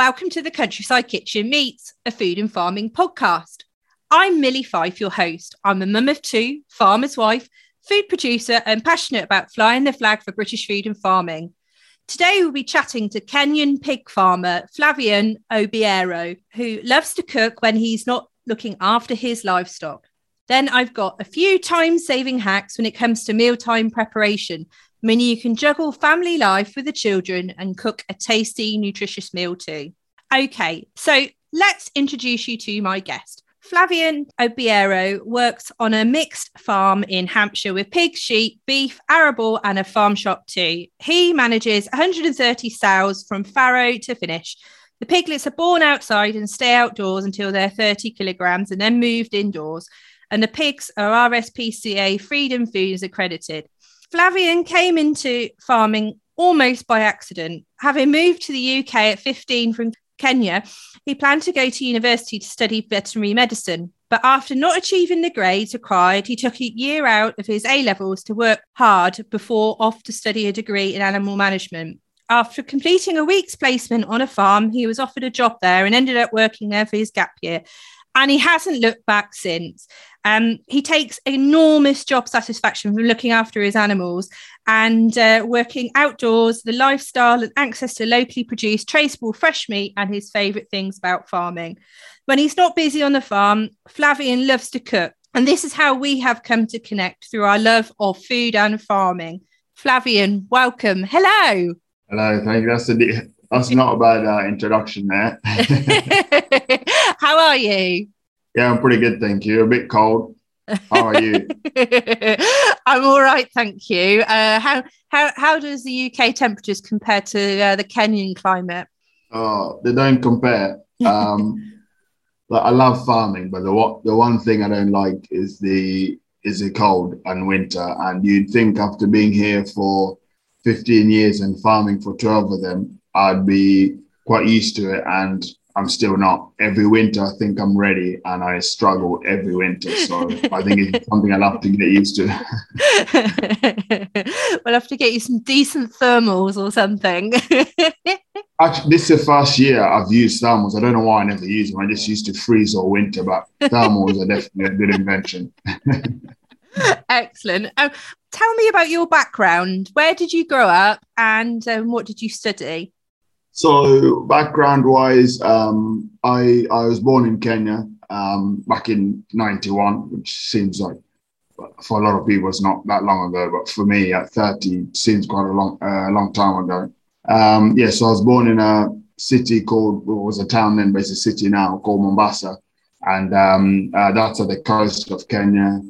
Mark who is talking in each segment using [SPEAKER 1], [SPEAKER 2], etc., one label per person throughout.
[SPEAKER 1] Welcome to the Countryside Kitchen Meets, a food and farming podcast. I'm Milly Fyfe, your host. I'm a mum of two, farmer's wife, food producer, and passionate about flying the flag for British food and farming. Today, we'll be chatting to Kenyan pig farmer Flavian Obiero, who loves to cook when he's not looking after his livestock. Then I've got a few time saving hacks when it comes to mealtime preparation meaning you can juggle family life with the children and cook a tasty, nutritious meal too. Okay, so let's introduce you to my guest. Flavian Obiero works on a mixed farm in Hampshire with pigs, sheep, beef, arable, and a farm shop too. He manages 130 sows from farrow to finish. The piglets are born outside and stay outdoors until they're 30 kilograms and then moved indoors. And the pigs are RSPCA Freedom Foods accredited. Flavian came into farming almost by accident. Having moved to the UK at 15 from Kenya, he planned to go to university to study veterinary medicine. But after not achieving the grades required, he took a year out of his A levels to work hard before off to study a degree in animal management. After completing a week's placement on a farm, he was offered a job there and ended up working there for his gap year and he hasn't looked back since. Um, he takes enormous job satisfaction from looking after his animals and uh, working outdoors, the lifestyle and access to locally produced, traceable fresh meat, and his favourite things about farming. When he's not busy on the farm, Flavian loves to cook. And this is how we have come to connect through our love of food and farming. Flavian, welcome. Hello.
[SPEAKER 2] Hello, thank you. That's a that's not a bad uh, introduction there.
[SPEAKER 1] How are you?
[SPEAKER 2] Yeah, I'm pretty good, thank you. A bit cold. How are you?
[SPEAKER 1] I'm all right, thank you. Uh, how how how does the UK temperatures compare to uh, the Kenyan climate?
[SPEAKER 2] Oh, they don't compare. Um, but I love farming, but the what the one thing I don't like is the is the cold and winter. And you'd think after being here for 15 years and farming for 12 of them, I'd be quite used to it, and I'm still not. Every winter, I think I'm ready, and I struggle every winter. So I think it's something I'll have to get used to.
[SPEAKER 1] we'll have to get you some decent thermals or something.
[SPEAKER 2] Actually, this is the first year I've used thermals. I don't know why I never use them. I just used to freeze all winter, but thermals are definitely a good invention.
[SPEAKER 1] Excellent. Um, tell me about your background. Where did you grow up, and um, what did you study?
[SPEAKER 2] So background wise, um, I I was born in Kenya um, back in '91, which seems like for a lot of people it's not that long ago, but for me at 30 seems quite a long uh, long time ago. Um, yeah, so I was born in a city called well, was a town then, but it's a city now called Mombasa, and um, uh, that's at the coast of Kenya.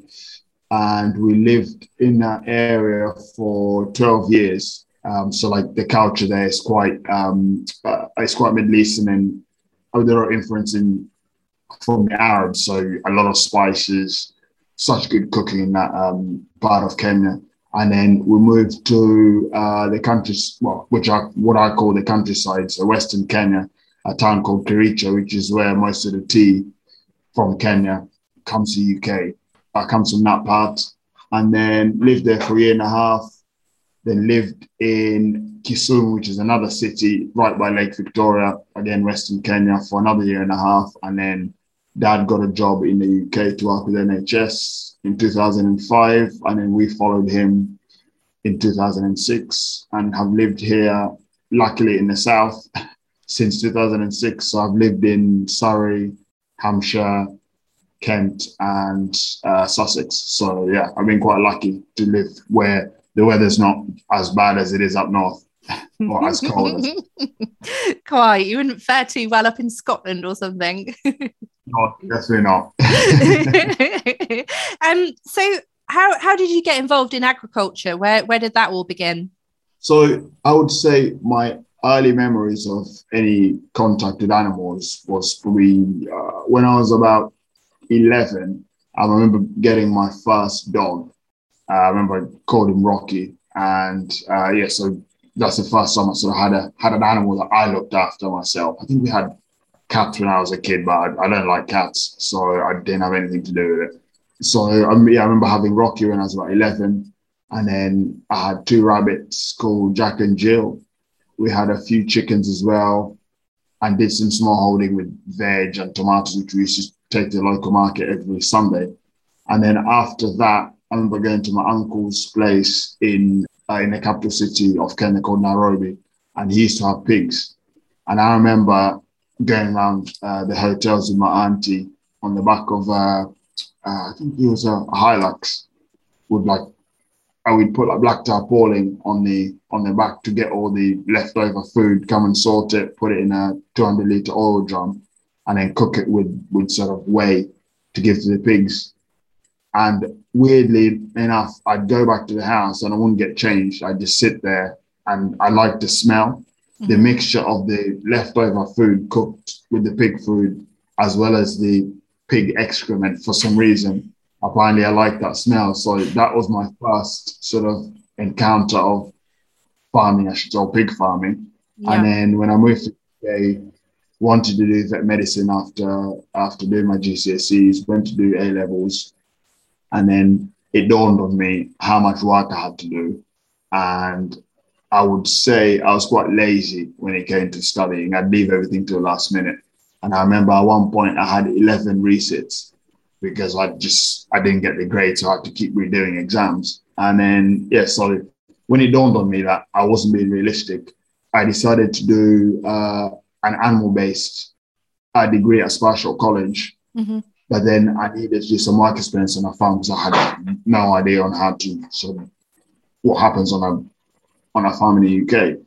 [SPEAKER 2] And we lived in that area for 12 years. Um, so like the culture there is quite um, uh, it's quite Middle Eastern and oh, there are influence in from the Arabs. So a lot of spices, such good cooking in that um, part of Kenya. And then we moved to uh, the country, well, which are what I call the countryside, so Western Kenya, a town called Kericho, which is where most of the tea from Kenya comes to UK. I come from that part, and then lived there for a year and a half then lived in Kisumu, which is another city right by Lake Victoria, again, Western Kenya, for another year and a half. And then dad got a job in the UK to work with NHS in 2005. And then we followed him in 2006 and have lived here, luckily, in the South since 2006. So I've lived in Surrey, Hampshire, Kent, and uh, Sussex. So yeah, I've been quite lucky to live where the weather's not as bad as it is up north or as cold.
[SPEAKER 1] Quite. You wouldn't fare too well up in Scotland or something.
[SPEAKER 2] no, definitely not.
[SPEAKER 1] um, so how how did you get involved in agriculture? Where where did that all begin?
[SPEAKER 2] So I would say my early memories of any contact with animals was probably uh, when I was about 11. I remember getting my first dog uh, I remember I called him Rocky, and uh, yeah, so that's the first time I sort of had a had an animal that I looked after myself. I think we had cats when I was a kid, but I, I don't like cats, so I didn't have anything to do with it. So um, yeah, I remember having Rocky when I was about eleven, and then I had two rabbits called Jack and Jill, we had a few chickens as well, and did some small holding with veg and tomatoes, which we used to take to the local market every Sunday. And then after that, I remember going to my uncle's place in uh, in the capital city of Kenya called Nairobi, and he used to have pigs. And I remember going around uh, the hotels with my auntie on the back of, uh, uh I think it was a, Hilux, with like, I would put like black tarpaulin on the on the back to get all the leftover food, come and sort it, put it in a 200 liter oil drum, and then cook it with with sort of whey to give to the pigs. And weirdly enough, I'd go back to the house and I wouldn't get changed. I'd just sit there and I like the smell, mm-hmm. the mixture of the leftover food cooked with the pig food, as well as the pig excrement for some reason. Apparently, I like that smell. So that was my first sort of encounter of farming, I should say, pig farming. Yeah. And then when I moved to the wanted to do vet medicine after after doing my GCSEs, went to do A levels, and then it dawned on me how much work I had to do. And I would say I was quite lazy when it came to studying. I'd leave everything to the last minute. And I remember at one point I had 11 resits because I just, I didn't get the grades. So I had to keep redoing exams. And then, yeah, so when it dawned on me that I wasn't being realistic, I decided to do uh, an animal based uh, degree at Sparsholt College. Mm-hmm. But then I needed to do some work experience on a farm because I had no idea on how to sort of what happens on a on a farm in the UK.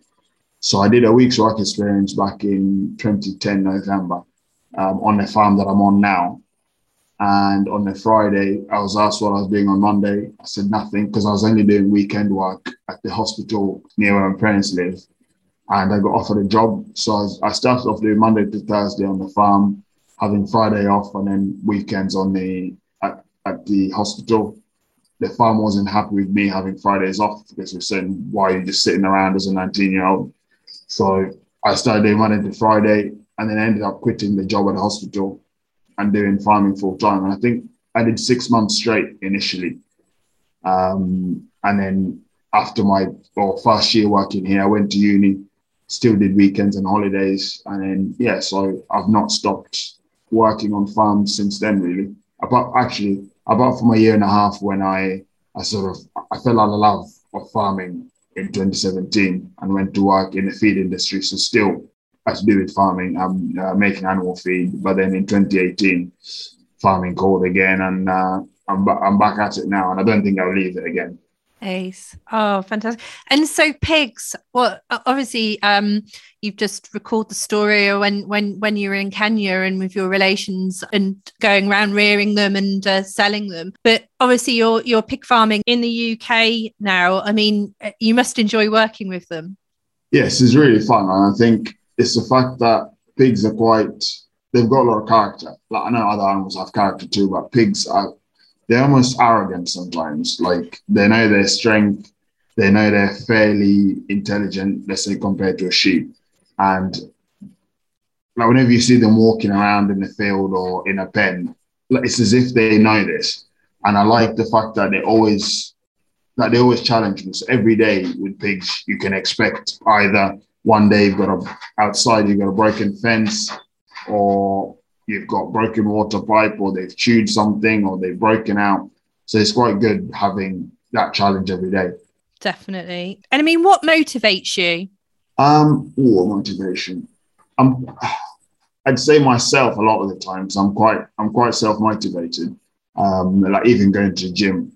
[SPEAKER 2] So I did a week's work experience back in 2010 November um, on the farm that I'm on now. And on the Friday, I was asked what I was doing on Monday. I said nothing because I was only doing weekend work at the hospital near where my parents live. And I got offered a job. So I, was, I started off doing Monday to Thursday on the farm, having Friday off and then weekends on the at, at the hospital the farm wasn't happy with me having Fridays off because they saying, why are you just sitting around as a 19 year old? So I started doing Monday to Friday and then ended up quitting the job at the hospital and doing farming full time. And I think I did six months straight initially. Um, and then after my well, first year working here, I went to uni, still did weekends and holidays. And then, yeah, so I've not stopped working on farms since then, really. About actually, about from a year and a half when I, I sort of I fell out of love of farming in 2017 and went to work in the feed industry. So still I to do with farming. I'm uh, making animal feed, but then in 2018, farming called again, and uh, I'm, I'm back at it now, and I don't think I'll leave it again.
[SPEAKER 1] Ace. Oh, fantastic. And so pigs, well, obviously, um, you've just recalled the story when when when you were in Kenya and with your relations and going around rearing them and uh, selling them. But obviously, you're you're pig farming in the UK now. I mean, you must enjoy working with them.
[SPEAKER 2] Yes, it's really fun, and I think it's the fact that pigs are quite. They've got a lot of character. Like I know other animals have character too, but pigs are they're almost arrogant sometimes. Like they know their strength, they know they're fairly intelligent, let's say compared to a sheep. And like whenever you see them walking around in the field or in a pen, like it's as if they know this. And I like the fact that they always that they always challenge. So every day with pigs, you can expect either one day you've got a outside you've got a broken fence, or you've got broken water pipe or they've chewed something or they've broken out. So it's quite good having that challenge every day.
[SPEAKER 1] Definitely. And I mean, what motivates you?
[SPEAKER 2] Um, ooh, motivation. I'm, I'd say myself a lot of the times. I'm quite, I'm quite self-motivated. Um, like even going to the gym.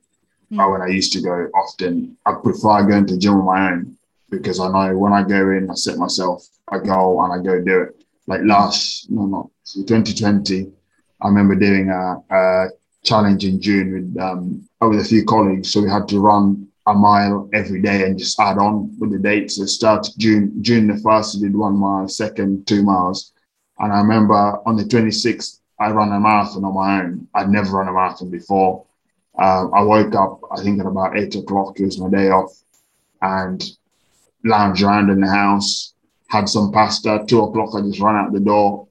[SPEAKER 2] Mm. When I used to go often, I prefer going to the gym on my own because I know when I go in, I set myself a goal and I go do it like last, no, not 2020. I remember doing a, a challenge in June with um, with a few colleagues. So we had to run a mile every day and just add on with the dates. So start June June the first, I did one mile, second two miles, and I remember on the 26th I ran a marathon on my own. I'd never run a marathon before. Uh, I woke up I think at about eight o'clock. It was my day off, and lounged around in the house had some pasta. Two o'clock, I just ran out the door.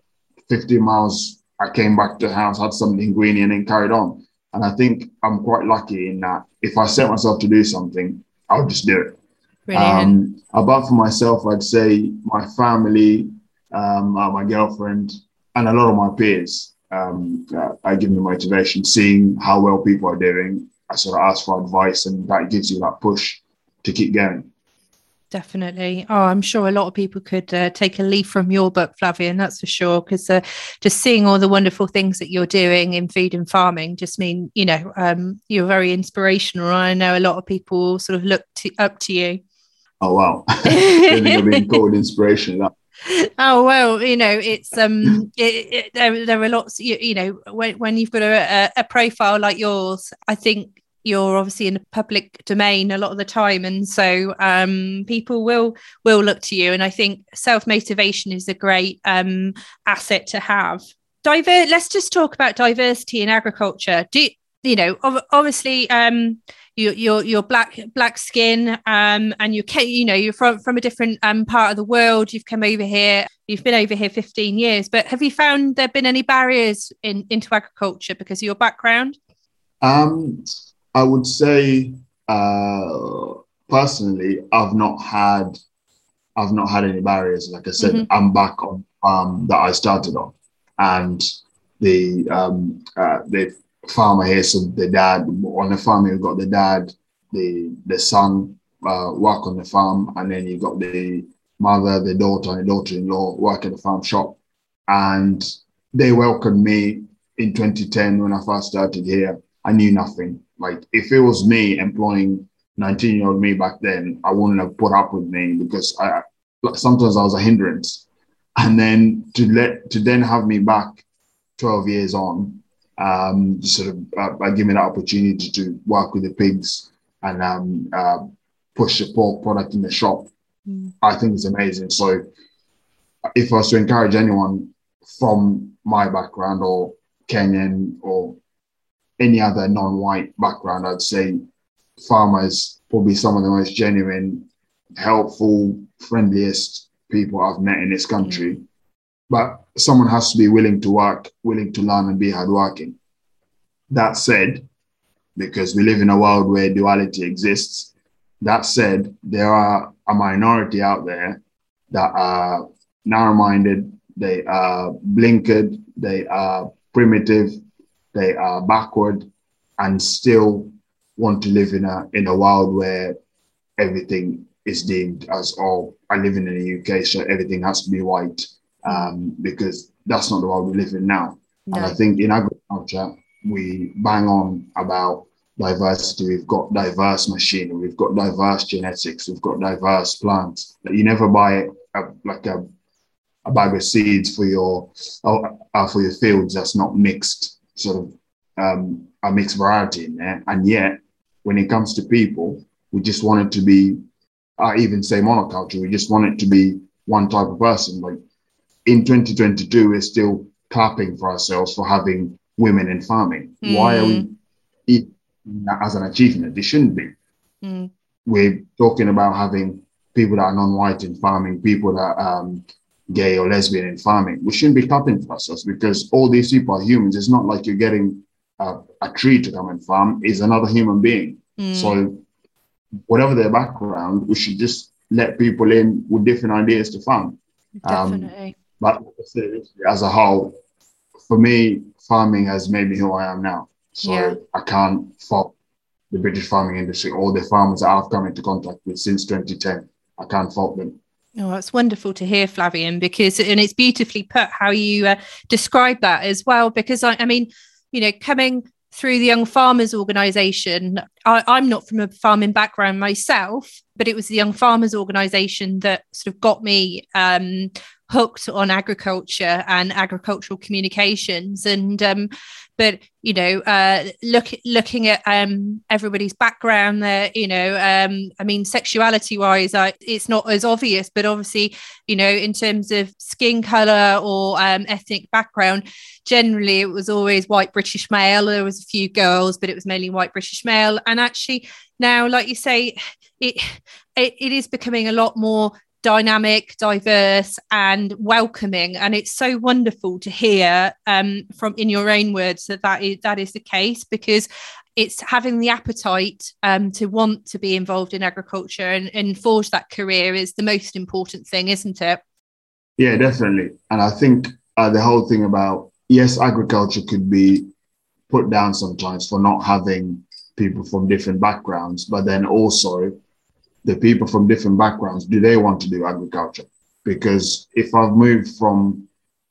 [SPEAKER 2] 50 miles, I came back to the house, had some linguine, and then carried on. And I think I'm quite lucky in that if I set myself to do something, I'll just do it. Um, apart from myself, I'd say my family, um, uh, my girlfriend, and a lot of my peers. Um, uh, I give me motivation, seeing how well people are doing. I sort of ask for advice, and that gives you that push to keep going.
[SPEAKER 1] Definitely. Oh, I'm sure a lot of people could uh, take a leaf from your book, Flavian, that's for sure. Because uh, just seeing all the wonderful things that you're doing in food and farming just mean, you know, um, you're very inspirational. I know a lot of people sort of look to, up to you.
[SPEAKER 2] Oh, wow. being called inspiration.
[SPEAKER 1] oh well you know it's um it, it, there, there are lots you, you know when, when you've got a, a profile like yours i think you're obviously in the public domain a lot of the time and so um, people will will look to you and i think self motivation is a great um, asset to have. Diver- let's just talk about diversity in agriculture. Do you know obviously um, you, you're you're black black skin um, and you you know you're from from a different um, part of the world. You've come over here you've been over here 15 years but have you found there been any barriers in into agriculture because of your background?
[SPEAKER 2] Um I would say uh, personally, I've not had I've not had any barriers. Like I said, mm-hmm. I'm back on farm that I started on, and the um, uh, the farmer here, so the dad on the farm, you've got the dad, the the son uh, work on the farm, and then you've got the mother, the daughter, and the daughter-in-law work at the farm shop, and they welcomed me in 2010 when I first started here. I knew nothing. Like if it was me employing 19 year old me back then, I wouldn't have put up with me because I sometimes I was a hindrance. And then to let to then have me back 12 years on, um, sort of uh, give me that opportunity to work with the pigs and um, uh, push the pork product in the shop. Mm. I think it's amazing. So if I was to encourage anyone from my background or Kenyan or any other non-white background, I'd say farmers probably some of the most genuine, helpful, friendliest people I've met in this country. Mm. But someone has to be willing to work, willing to learn, and be hardworking. That said, because we live in a world where duality exists, that said, there are a minority out there that are narrow minded, they are blinkered, they are primitive, they are backward and still want to live in a in a world where everything is deemed as oh I live in the UK so everything has to be white um, because that's not the world we live in now. No. And I think in agriculture we bang on about diversity. We've got diverse machinery, we've got diverse genetics, we've got diverse plants. You never buy a, like a a bag of seeds for your uh, for your fields that's not mixed sort of um, a mixed variety in there. And yet, when it comes to people, we just want it to be, I even say monoculture, we just want it to be one type of person. Like in 2022, we're still clapping for ourselves for having women in farming. Mm. Why are we mm. as an achievement? They shouldn't be. Mm. We're talking about having people that are non-white in farming, people that um, gay or lesbian in farming. We shouldn't be cutting for ourselves because all these people are humans. It's not like you're getting a, a tree to come and farm, is another human being. Mm. So, whatever their background, we should just let people in with different ideas to farm.
[SPEAKER 1] Um, Definitely. Um,
[SPEAKER 2] but as a whole, for me, farming has made me who I am now. So yeah. I can't fault the British farming industry or the farmers that I've come into contact with since 2010. I can't fault them.
[SPEAKER 1] Oh, it's wonderful to hear, Flavian, because and it's beautifully put how you uh, describe that as well. Because I, I mean, you know, coming through the Young Farmers Organisation, I'm not from a farming background myself, but it was the Young Farmers Organisation that sort of got me um, hooked on agriculture and agricultural communications. And um, but you know uh, look looking at um, everybody's background there you know um, i mean sexuality wise I, it's not as obvious but obviously you know in terms of skin color or um, ethnic background generally it was always white british male there was a few girls but it was mainly white british male and actually now like you say it, it, it is becoming a lot more dynamic, diverse, and welcoming. And it's so wonderful to hear um, from in your own words that that is that is the case because it's having the appetite um, to want to be involved in agriculture and, and forge that career is the most important thing, isn't it?
[SPEAKER 2] Yeah, definitely. And I think uh, the whole thing about yes, agriculture could be put down sometimes for not having people from different backgrounds, but then also the people from different backgrounds, do they want to do agriculture? Because if I've moved from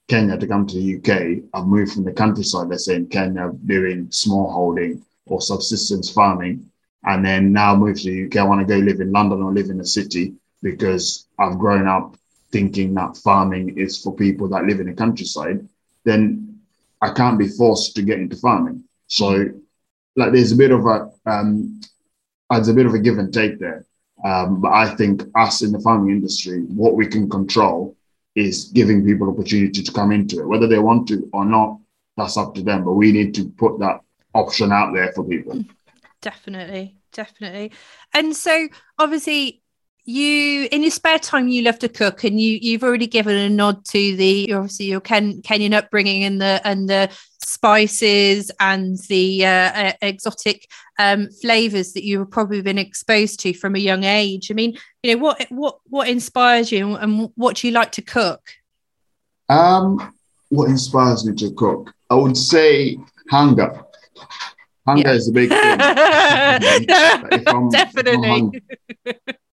[SPEAKER 2] Kenya to come to the UK, I've moved from the countryside, let's say in Kenya, doing small holding or subsistence farming, and then now move to the UK, I want to go live in London or live in a city because I've grown up thinking that farming is for people that live in the countryside, then I can't be forced to get into farming. So, like, there's a bit of a um, there's a bit of a give and take there. Um, but I think us in the farming industry, what we can control is giving people opportunity to come into it, whether they want to or not. That's up to them. But we need to put that option out there for people.
[SPEAKER 1] Definitely, definitely. And so, obviously, you in your spare time you love to cook and you you've already given a nod to the obviously your Ken, Kenyan upbringing and the and the spices and the uh, exotic um, flavors that you've probably been exposed to from a young age. I mean, you know what what what inspires you and what do you like to cook?
[SPEAKER 2] Um, what inspires me to cook? I would say hunger. Hunger yeah. is a big thing.
[SPEAKER 1] no, definitely.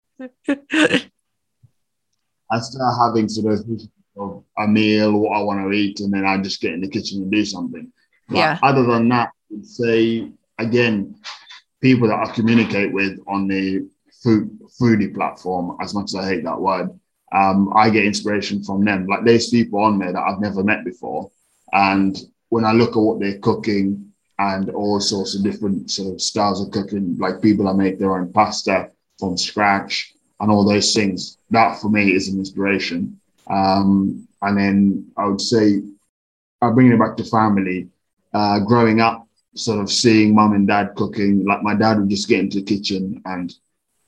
[SPEAKER 2] I start having sort of a meal, what I want to eat, and then I just get in the kitchen and do something. But yeah. Other than that, I would say again, people that I communicate with on the food foodie platform, as much as I hate that word, um, I get inspiration from them. Like there's people on there that I've never met before, and when I look at what they're cooking and all sorts of different sort of styles of cooking, like people that make their own pasta from scratch and all those things. That for me is an inspiration. Um, and then I would say, uh, bringing it back to family, uh, growing up, sort of seeing mum and dad cooking, like my dad would just get into the kitchen and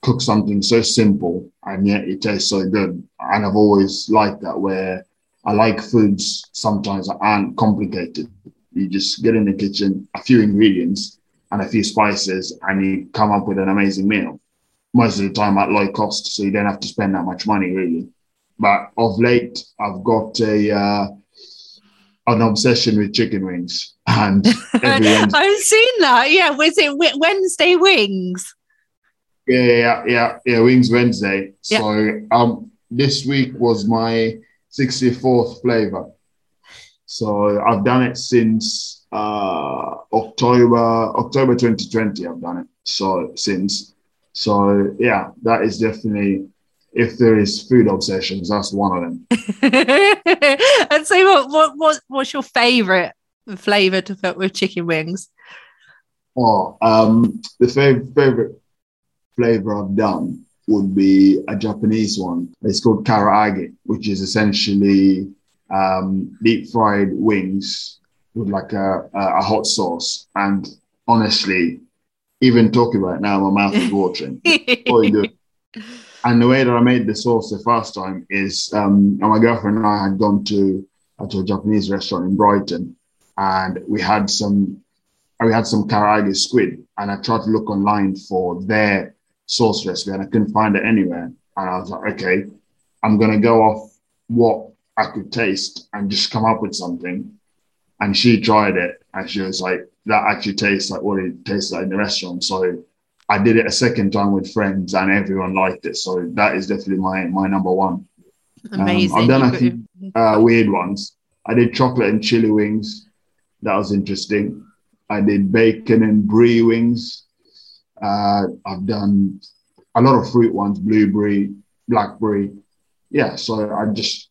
[SPEAKER 2] cook something so simple and yet it tastes so good. And I've always liked that where I like foods sometimes that aren't complicated. You just get in the kitchen, a few ingredients and a few spices, and you come up with an amazing meal most of the time at low cost, so you don't have to spend that much money really. But of late, I've got a uh, an obsession with chicken wings, and
[SPEAKER 1] I've seen that. Yeah, was it Wednesday wings?
[SPEAKER 2] Yeah, yeah, yeah, yeah. Wings Wednesday. Yeah. So um, this week was my sixty fourth flavor. So I've done it since uh, October October 2020. I've done it. So since so yeah, that is definitely if there is food obsessions, that's one of them.
[SPEAKER 1] and so, what, what, what what's your favorite flavor to put with chicken wings?
[SPEAKER 2] Oh, um, the favorite favorite flavor I've done would be a Japanese one. It's called karaage, which is essentially um, deep fried wings with like a, a hot sauce. And honestly, even talking about it now, my mouth is watering. and the way that I made the sauce the first time is um, my girlfriend and I had gone to, uh, to a Japanese restaurant in Brighton and we had some we had some karaage squid and I tried to look online for their sauce recipe and I couldn't find it anywhere. And I was like, okay, I'm gonna go off what I could taste and just come up with something. And she tried it and she was like, that actually tastes like what it tastes like in the restaurant. So I did it a second time with friends and everyone liked it. So that is definitely my my number one.
[SPEAKER 1] Amazing.
[SPEAKER 2] Um, I've done a few uh, weird ones. I did chocolate and chili wings. That was interesting. I did bacon and brie wings. Uh, I've done a lot of fruit ones, blueberry, blackberry. Yeah, so I just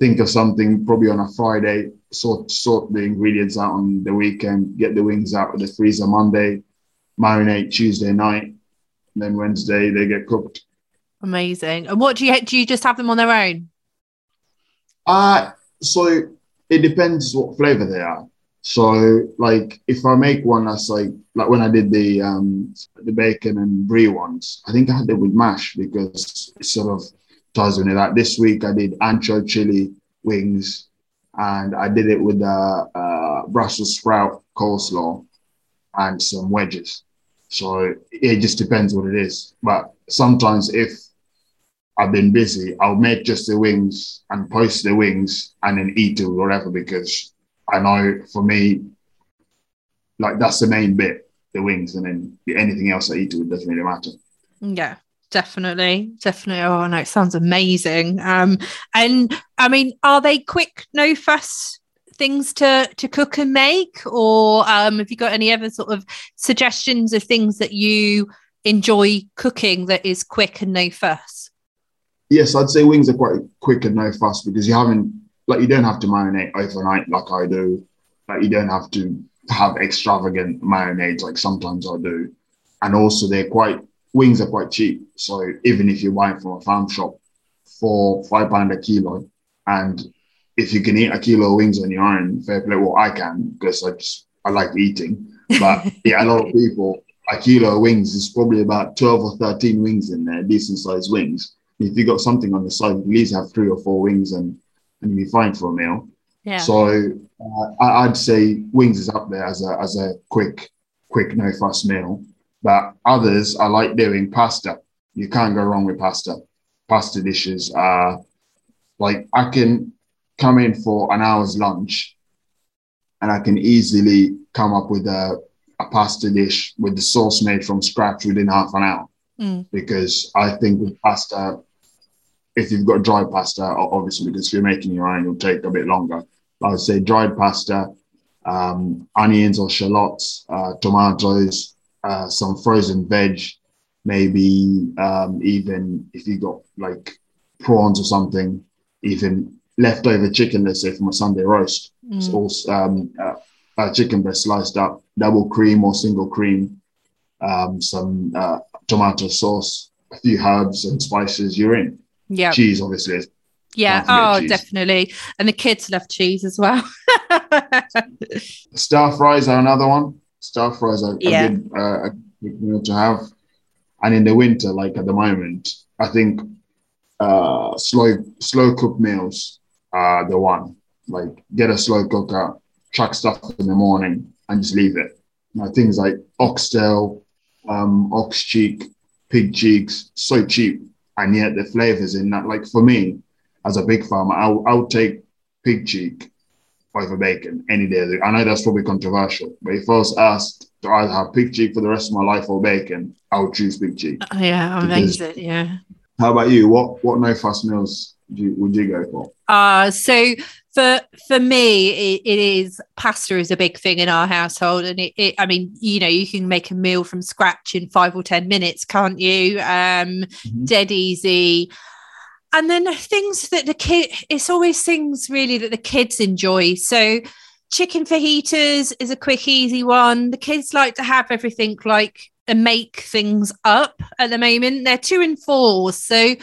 [SPEAKER 2] think of something probably on a Friday, sort sort the ingredients out on the weekend, get the wings out of the freezer Monday, marinate Tuesday night, then Wednesday they get cooked.
[SPEAKER 1] Amazing. And what do you do? You just have them on their own?
[SPEAKER 2] Uh so it depends what flavor they are. So like if I make one that's like like when I did the um the bacon and brie ones, I think I had it with mash because it's sort of toss into that. This week I did ancho chili wings, and I did it with the uh, Brussels sprout coleslaw and some wedges. So it just depends what it is. But sometimes if I've been busy, I'll make just the wings and post the wings and then eat it or whatever because I know for me, like that's the main bit, the wings, and then anything else I eat it doesn't really matter.
[SPEAKER 1] Yeah, definitely, definitely. Oh no, it sounds amazing. Um, and I mean, are they quick, no fuss things to to cook and make, or um, have you got any other sort of suggestions of things that you enjoy cooking that is quick and no fuss?
[SPEAKER 2] Yes, I'd say wings are quite quick and no fuss because you haven't like you don't have to marinate overnight like I do. Like you don't have to have extravagant marinades like sometimes I do. And also they're quite wings are quite cheap. So even if you're buying from a farm shop for five pound a kilo, and if you can eat a kilo of wings on your own, fair play. Well, I can because I just I like eating. But yeah, a lot of people a kilo of wings is probably about twelve or thirteen wings in there, decent sized wings. If you got something on the side, at least have three or four wings and and you'll be fine for a meal.
[SPEAKER 1] Yeah.
[SPEAKER 2] So uh, I, would say wings is up there as a as a quick quick no fuss meal. But others, I like doing pasta. You can't go wrong with pasta. Pasta dishes are like I can come in for an hour's lunch and I can easily come up with a, a pasta dish with the sauce made from scratch within half an hour.
[SPEAKER 1] Mm.
[SPEAKER 2] Because I think with pasta, if you've got dry pasta, obviously, because if you're making your own, it'll take a bit longer. I would say dried pasta, um, onions or shallots, uh, tomatoes, uh, some frozen veg, maybe um, even if you got like prawns or something, even leftover chicken, let's say from a Sunday roast, mm. so, um, uh, chicken breast sliced up, double cream or single cream, um, some uh, tomato sauce, a few herbs and spices, you're in.
[SPEAKER 1] Yeah.
[SPEAKER 2] Cheese, obviously.
[SPEAKER 1] Yeah. Oh, definitely. And the kids love cheese as well.
[SPEAKER 2] Stir fries are another one stir fries are
[SPEAKER 1] yeah.
[SPEAKER 2] a good uh, good meal to have. And in the winter, like at the moment, I think uh, slow slow cook meals are the one. Like get a slow cooker, chuck stuff in the morning, and just leave it. You know, things like oxtail, um, ox cheek, pig cheeks, so cheap, and yet the flavors in that. Like for me, as a big farmer, I'll, I'll take pig cheek over bacon any day. I know that's probably controversial, but if I was asked to either have pig cheek for the rest of my life or bacon, I would choose pig cheek.
[SPEAKER 1] Uh, yeah, I'm amazing. Yeah.
[SPEAKER 2] How about you? What what no fuss meals you, would you go for?
[SPEAKER 1] Uh so for for me, it, it is pasta is a big thing in our household, and it, it, I mean, you know, you can make a meal from scratch in five or ten minutes, can't you? Um, mm-hmm. Dead easy and then things that the kid it's always things really that the kids enjoy. So chicken fajitas is a quick easy one. The kids like to have everything like and make things up at the moment. They're two and four. So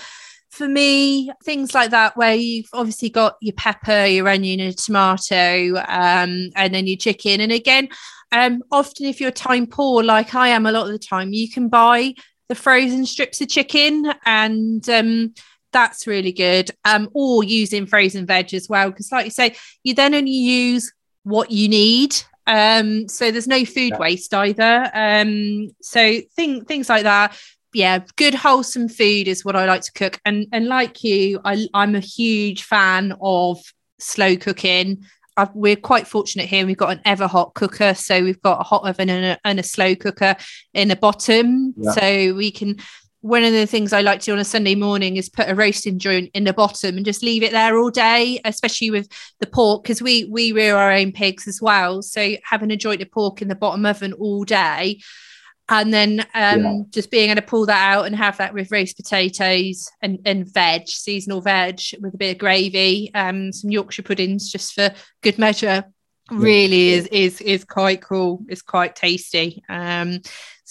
[SPEAKER 1] for me things like that where you've obviously got your pepper your onion and tomato um, and then your chicken. And again um, often if you're time poor like i am a lot of the time you can buy the frozen strips of chicken and um, that's really good. Um, or using frozen veg as well, because like you say, you then only use what you need. Um, so there's no food yeah. waste either. Um, so thing, things like that. Yeah, good wholesome food is what I like to cook. And and like you, I, I'm a huge fan of slow cooking. I've, we're quite fortunate here. We've got an ever hot cooker, so we've got a hot oven and a, and a slow cooker in the bottom, yeah. so we can one of the things I like to do on a Sunday morning is put a roasting joint in the bottom and just leave it there all day, especially with the pork, because we we rear our own pigs as well. So having a joint of pork in the bottom oven all day, and then um, yeah. just being able to pull that out and have that with roast potatoes and, and veg, seasonal veg with a bit of gravy, um, some Yorkshire puddings just for good measure. Really is is is quite cool. It's quite tasty. Um,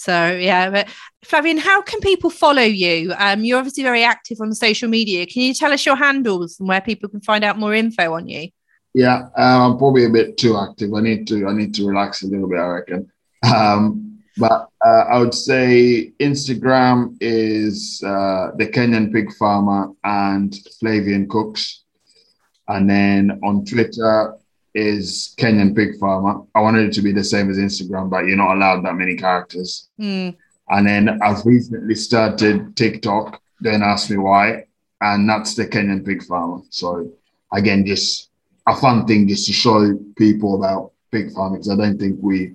[SPEAKER 1] so yeah, but Flavian, how can people follow you? Um, you're obviously very active on social media. Can you tell us your handles and where people can find out more info on you?
[SPEAKER 2] Yeah, uh, I'm probably a bit too active. I need to I need to relax a little bit. I reckon. Um, but uh, I would say Instagram is uh, the Kenyan Pig Farmer and Flavian Cooks. And then on Twitter is Kenyan Pig Farmer. I wanted it to be the same as Instagram, but you're not allowed that many characters.
[SPEAKER 1] Mm.
[SPEAKER 2] And then I've recently started TikTok. Don't ask me why. And that's the Kenyan Pig Farmer. So again, just a fun thing just to show people about pig farming because I don't think we,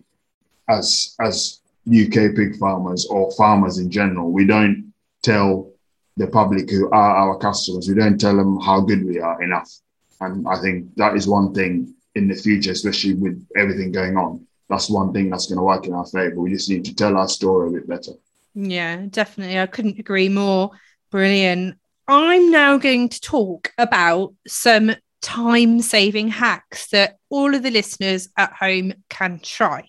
[SPEAKER 2] as as UK pig farmers or farmers in general, we don't tell the public who are our customers, we don't tell them how good we are enough. And I think that is one thing in the future, especially with everything going on. That's one thing that's going to work in our favor. We just need to tell our story a bit better.
[SPEAKER 1] Yeah, definitely. I couldn't agree more. Brilliant. I'm now going to talk about some time saving hacks that all of the listeners at home can try.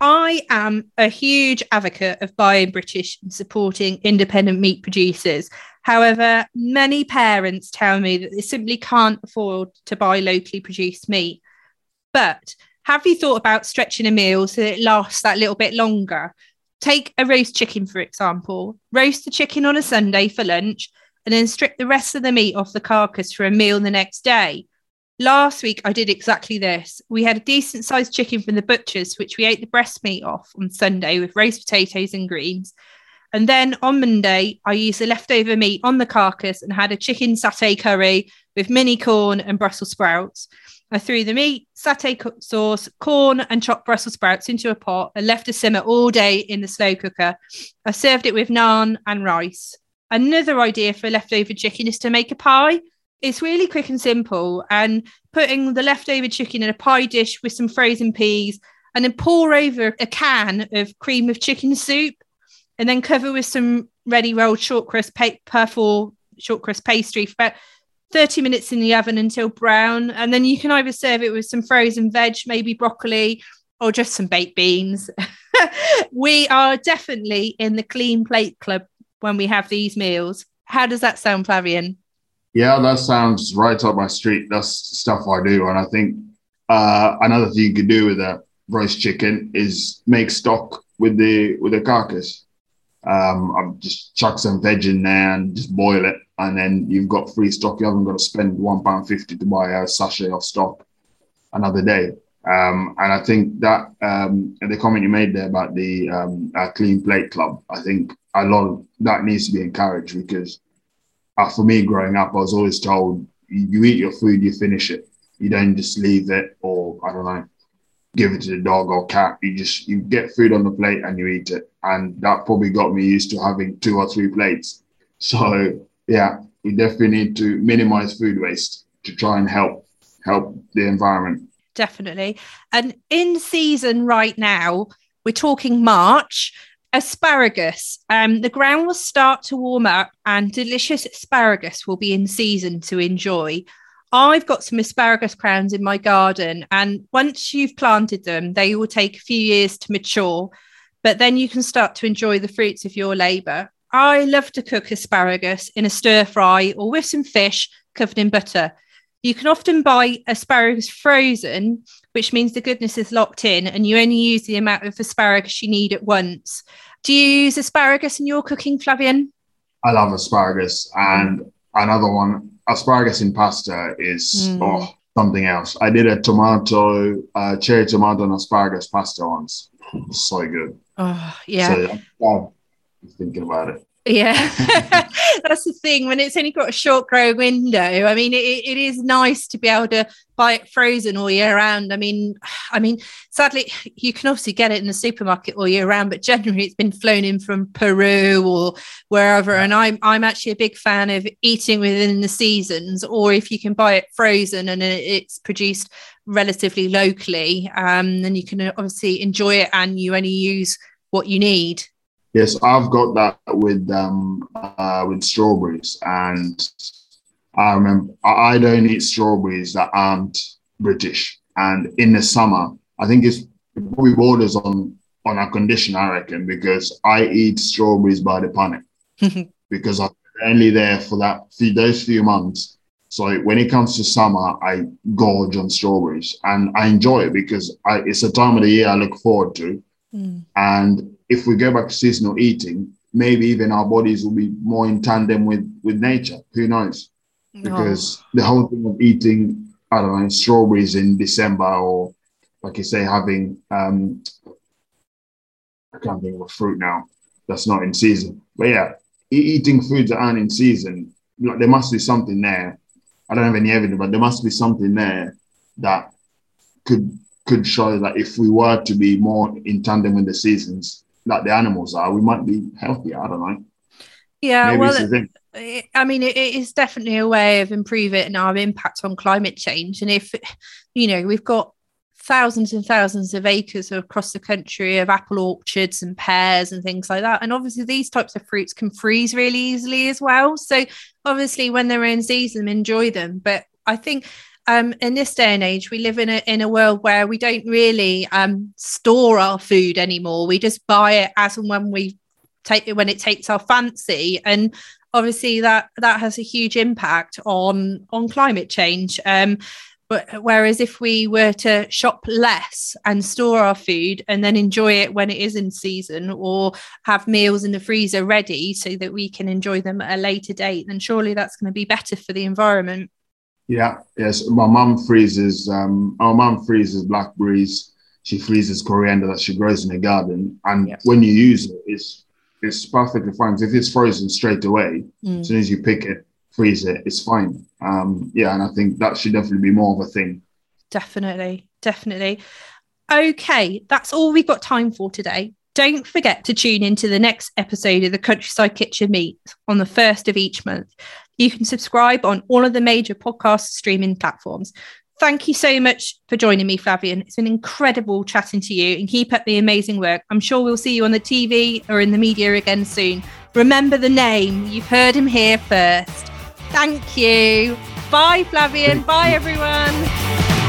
[SPEAKER 1] I am a huge advocate of buying British and supporting independent meat producers. However, many parents tell me that they simply can't afford to buy locally produced meat. But have you thought about stretching a meal so that it lasts that little bit longer? Take a roast chicken, for example. Roast the chicken on a Sunday for lunch and then strip the rest of the meat off the carcass for a meal the next day. Last week, I did exactly this. We had a decent sized chicken from the butcher's, which we ate the breast meat off on Sunday with roast potatoes and greens. And then on Monday, I used the leftover meat on the carcass and had a chicken satay curry with mini corn and Brussels sprouts. I threw the meat, satay sauce, corn, and chopped Brussels sprouts into a pot and left to simmer all day in the slow cooker. I served it with naan and rice. Another idea for leftover chicken is to make a pie. It's really quick and simple. And putting the leftover chicken in a pie dish with some frozen peas and then pour over a can of cream of chicken soup and then cover with some ready rolled short crust pa- purple short crust pastry for about 30 minutes in the oven until brown. And then you can either serve it with some frozen veg, maybe broccoli, or just some baked beans. we are definitely in the clean plate club when we have these meals. How does that sound, Flavian?
[SPEAKER 2] Yeah, that sounds right up my street. That's stuff I do. And I think uh, another thing you could do with a roast chicken is make stock with the with the carcass. Um, I've just chuck some veg in there and just boil it, and then you've got free stock. You haven't got to spend one pound fifty to buy a sachet of stock another day. Um, and I think that um, the comment you made there about the um, uh, clean plate club, I think a lot of that needs to be encouraged because uh, for me growing up, I was always told you eat your food, you finish it. You don't just leave it or I don't know, give it to the dog or cat. You just you get food on the plate and you eat it, and that probably got me used to having two or three plates. So yeah, we definitely need to minimize food waste to try and help help the environment.
[SPEAKER 1] Definitely, and in season right now, we're talking March asparagus. Um, the ground will start to warm up, and delicious asparagus will be in season to enjoy. I've got some asparagus crowns in my garden, and once you've planted them, they will take a few years to mature, but then you can start to enjoy the fruits of your labour. I love to cook asparagus in a stir fry or with some fish covered in butter. You can often buy asparagus frozen, which means the goodness is locked in and you only use the amount of asparagus you need at once. Do you use asparagus in your cooking, Flavian?
[SPEAKER 2] I love asparagus. And another one, asparagus in pasta is mm. oh, something else. I did a tomato, uh, cherry tomato and asparagus pasta once. so good.
[SPEAKER 1] Oh, yeah.
[SPEAKER 2] So, I'm thinking about it.
[SPEAKER 1] Yeah, that's the thing. When it's only got a short grow window, I mean, it, it is nice to be able to buy it frozen all year round. I mean, I mean, sadly, you can obviously get it in the supermarket all year round, but generally, it's been flown in from Peru or wherever. And I'm I'm actually a big fan of eating within the seasons, or if you can buy it frozen and it's produced relatively locally, um, then you can obviously enjoy it, and you only use what you need.
[SPEAKER 2] Yes, I've got that with um uh, with strawberries, and I remember I don't eat strawberries that aren't British. And in the summer, I think it's probably borders on on a condition, I reckon, because I eat strawberries by the panic because I'm only there for that few those few months, So when it comes to summer, I gorge on strawberries and I enjoy it because I, it's a time of the year I look forward to. Mm. And if we go back to seasonal eating, maybe even our bodies will be more in tandem with with nature. Who knows? Because the whole thing of eating, I don't know, strawberries in December or like you say, having um I can't think of a fruit now that's not in season. But yeah, eating foods that aren't in season, like there must be something there. I don't have any evidence, but there must be something there that could could show that if we were to be more in tandem with the seasons, like the animals are, we might be healthier. I don't know.
[SPEAKER 1] Yeah, Maybe well, I mean, it is definitely a way of improving our impact on climate change. And if, you know, we've got thousands and thousands of acres across the country of apple orchards and pears and things like that. And obviously, these types of fruits can freeze really easily as well. So, obviously, when they're in season, enjoy them. But I think um, in this day and age, we live in a in a world where we don't really um, store our food anymore. We just buy it as and when we take it when it takes our fancy, and obviously that that has a huge impact on on climate change. Um, but whereas if we were to shop less and store our food and then enjoy it when it is in season or have meals in the freezer ready so that we can enjoy them at a later date, then surely that's going to be better for the environment.
[SPEAKER 2] Yeah, yes. My mum freezes. Um, our mum freezes blackberries. She freezes coriander that she grows in the garden, and yes. when you use it, it's it's perfectly fine. If it's frozen straight away, mm. as soon as you pick it, freeze it, it's fine. Um, yeah, and I think that should definitely be more of a thing.
[SPEAKER 1] Definitely, definitely. Okay, that's all we've got time for today. Don't forget to tune into the next episode of the Countryside Kitchen Meet on the first of each month. You can subscribe on all of the major podcast streaming platforms. Thank you so much for joining me, Flavian. It's been incredible chatting to you and keep up the amazing work. I'm sure we'll see you on the TV or in the media again soon. Remember the name, you've heard him here first. Thank you. Bye, Flavian. Bye, everyone.